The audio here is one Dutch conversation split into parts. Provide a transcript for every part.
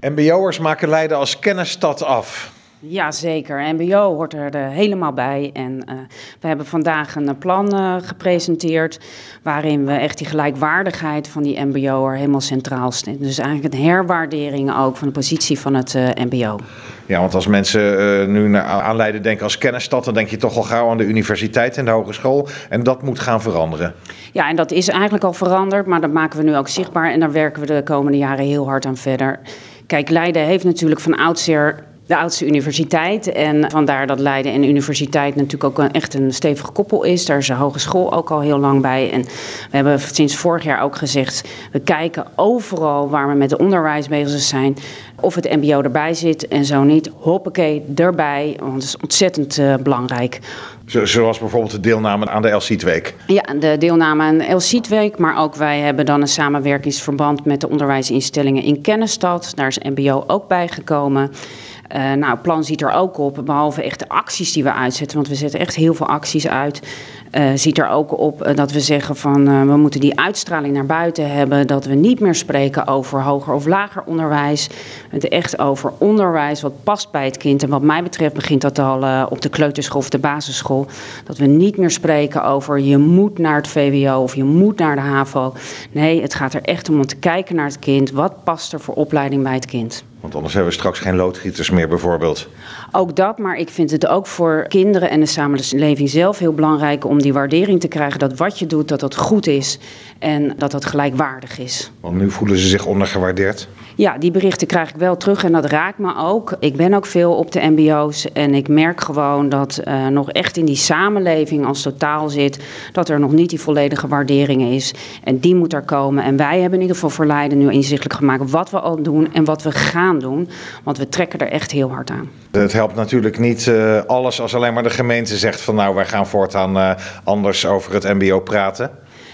MBO'ers maken Leiden als kennisstad af. Jazeker, MBO hoort er uh, helemaal bij. En uh, we hebben vandaag een plan uh, gepresenteerd waarin we echt die gelijkwaardigheid van die MBO'er helemaal centraal stellen. Dus eigenlijk een herwaardering ook van de positie van het MBO. Ja, want als mensen nu naar aan Leiden denken als kennisstad, dan denk je toch al gauw aan de universiteit en de hogeschool. En dat moet gaan veranderen. Ja, en dat is eigenlijk al veranderd, maar dat maken we nu ook zichtbaar en daar werken we de komende jaren heel hard aan verder. Kijk, Leiden heeft natuurlijk van oudsher de oudste universiteit. En vandaar dat Leiden en universiteit natuurlijk ook een, echt een stevig koppel is. Daar is de hogeschool ook al heel lang bij. En we hebben sinds vorig jaar ook gezegd... we kijken overal waar we met de onderwijs bezig zijn... of het mbo erbij zit en zo niet. Hoppakee, erbij, want het is ontzettend uh, belangrijk. Zoals bijvoorbeeld de deelname aan de LC Week. Ja, de deelname aan de LC Week. Maar ook wij hebben dan een samenwerkingsverband met de onderwijsinstellingen in Kennisstad. Daar is MBO ook bij gekomen. Uh, nou, plan ziet er ook op, behalve echt de acties die we uitzetten, want we zetten echt heel veel acties uit. Uh, ziet er ook op uh, dat we zeggen van we moeten die uitstraling naar buiten hebben. Dat we niet meer spreken over hoger of lager onderwijs. Het echt over onderwijs wat past bij het kind. En wat mij betreft begint dat al op de kleuterschool of de basisschool. Dat we niet meer spreken over je moet naar het VWO of je moet naar de HAVO. Nee, het gaat er echt om om te kijken naar het kind. Wat past er voor opleiding bij het kind? Want anders hebben we straks geen loodgieters meer bijvoorbeeld. Ook dat, maar ik vind het ook voor kinderen en de samenleving zelf heel belangrijk om die waardering te krijgen dat wat je doet, dat dat goed is en dat dat gelijkwaardig is. Want nu voelen ze zich ondergewaardeerd? Ja, die berichten krijg ik wel terug en dat raakt me ook. Ik ben ook veel op de MBO's en ik merk gewoon dat uh, nog echt in die samenleving als totaal zit, dat er nog niet die volledige waardering is. En die moet er komen. En wij hebben in ieder geval voor Leiden nu inzichtelijk gemaakt wat we al doen en wat we gaan doen. Want we trekken er echt heel hard aan. Het helpt natuurlijk niet uh, alles als alleen maar de gemeente zegt van nou wij gaan voortaan uh, anders over het MBO praten.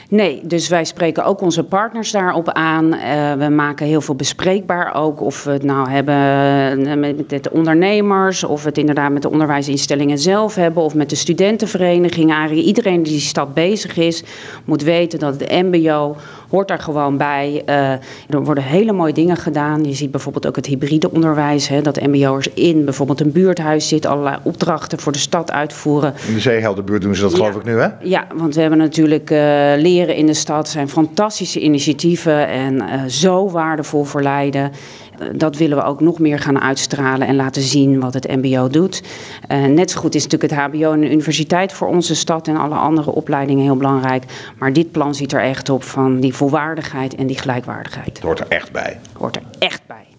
Nee, dus wij spreken ook onze partners daarop aan. Uh, we maken heel veel bespreekbaar ook. Of we het nou hebben met de ondernemers, of we het inderdaad met de onderwijsinstellingen zelf hebben, of met de studentenvereniging. Eigenlijk iedereen die die stad bezig is, moet weten dat het MBO hoort daar gewoon bij. Uh, er worden hele mooie dingen gedaan. Je ziet bijvoorbeeld ook het hybride onderwijs. Hè, dat MBO'ers in bijvoorbeeld een buurthuis zitten, allerlei opdrachten voor de stad uitvoeren. In de Zeehelderbuurt doen ze dat, ja. geloof ik nu, hè? Ja, want we hebben natuurlijk uh, in de stad. zijn fantastische initiatieven en uh, zo waardevol voor Leiden. Dat willen we ook nog meer gaan uitstralen en laten zien wat het MBO doet. Uh, net zo goed is natuurlijk het HBO en de universiteit voor onze stad en alle andere opleidingen heel belangrijk. Maar dit plan ziet er echt op van die volwaardigheid en die gelijkwaardigheid. Het hoort er echt bij. Hoort er echt bij.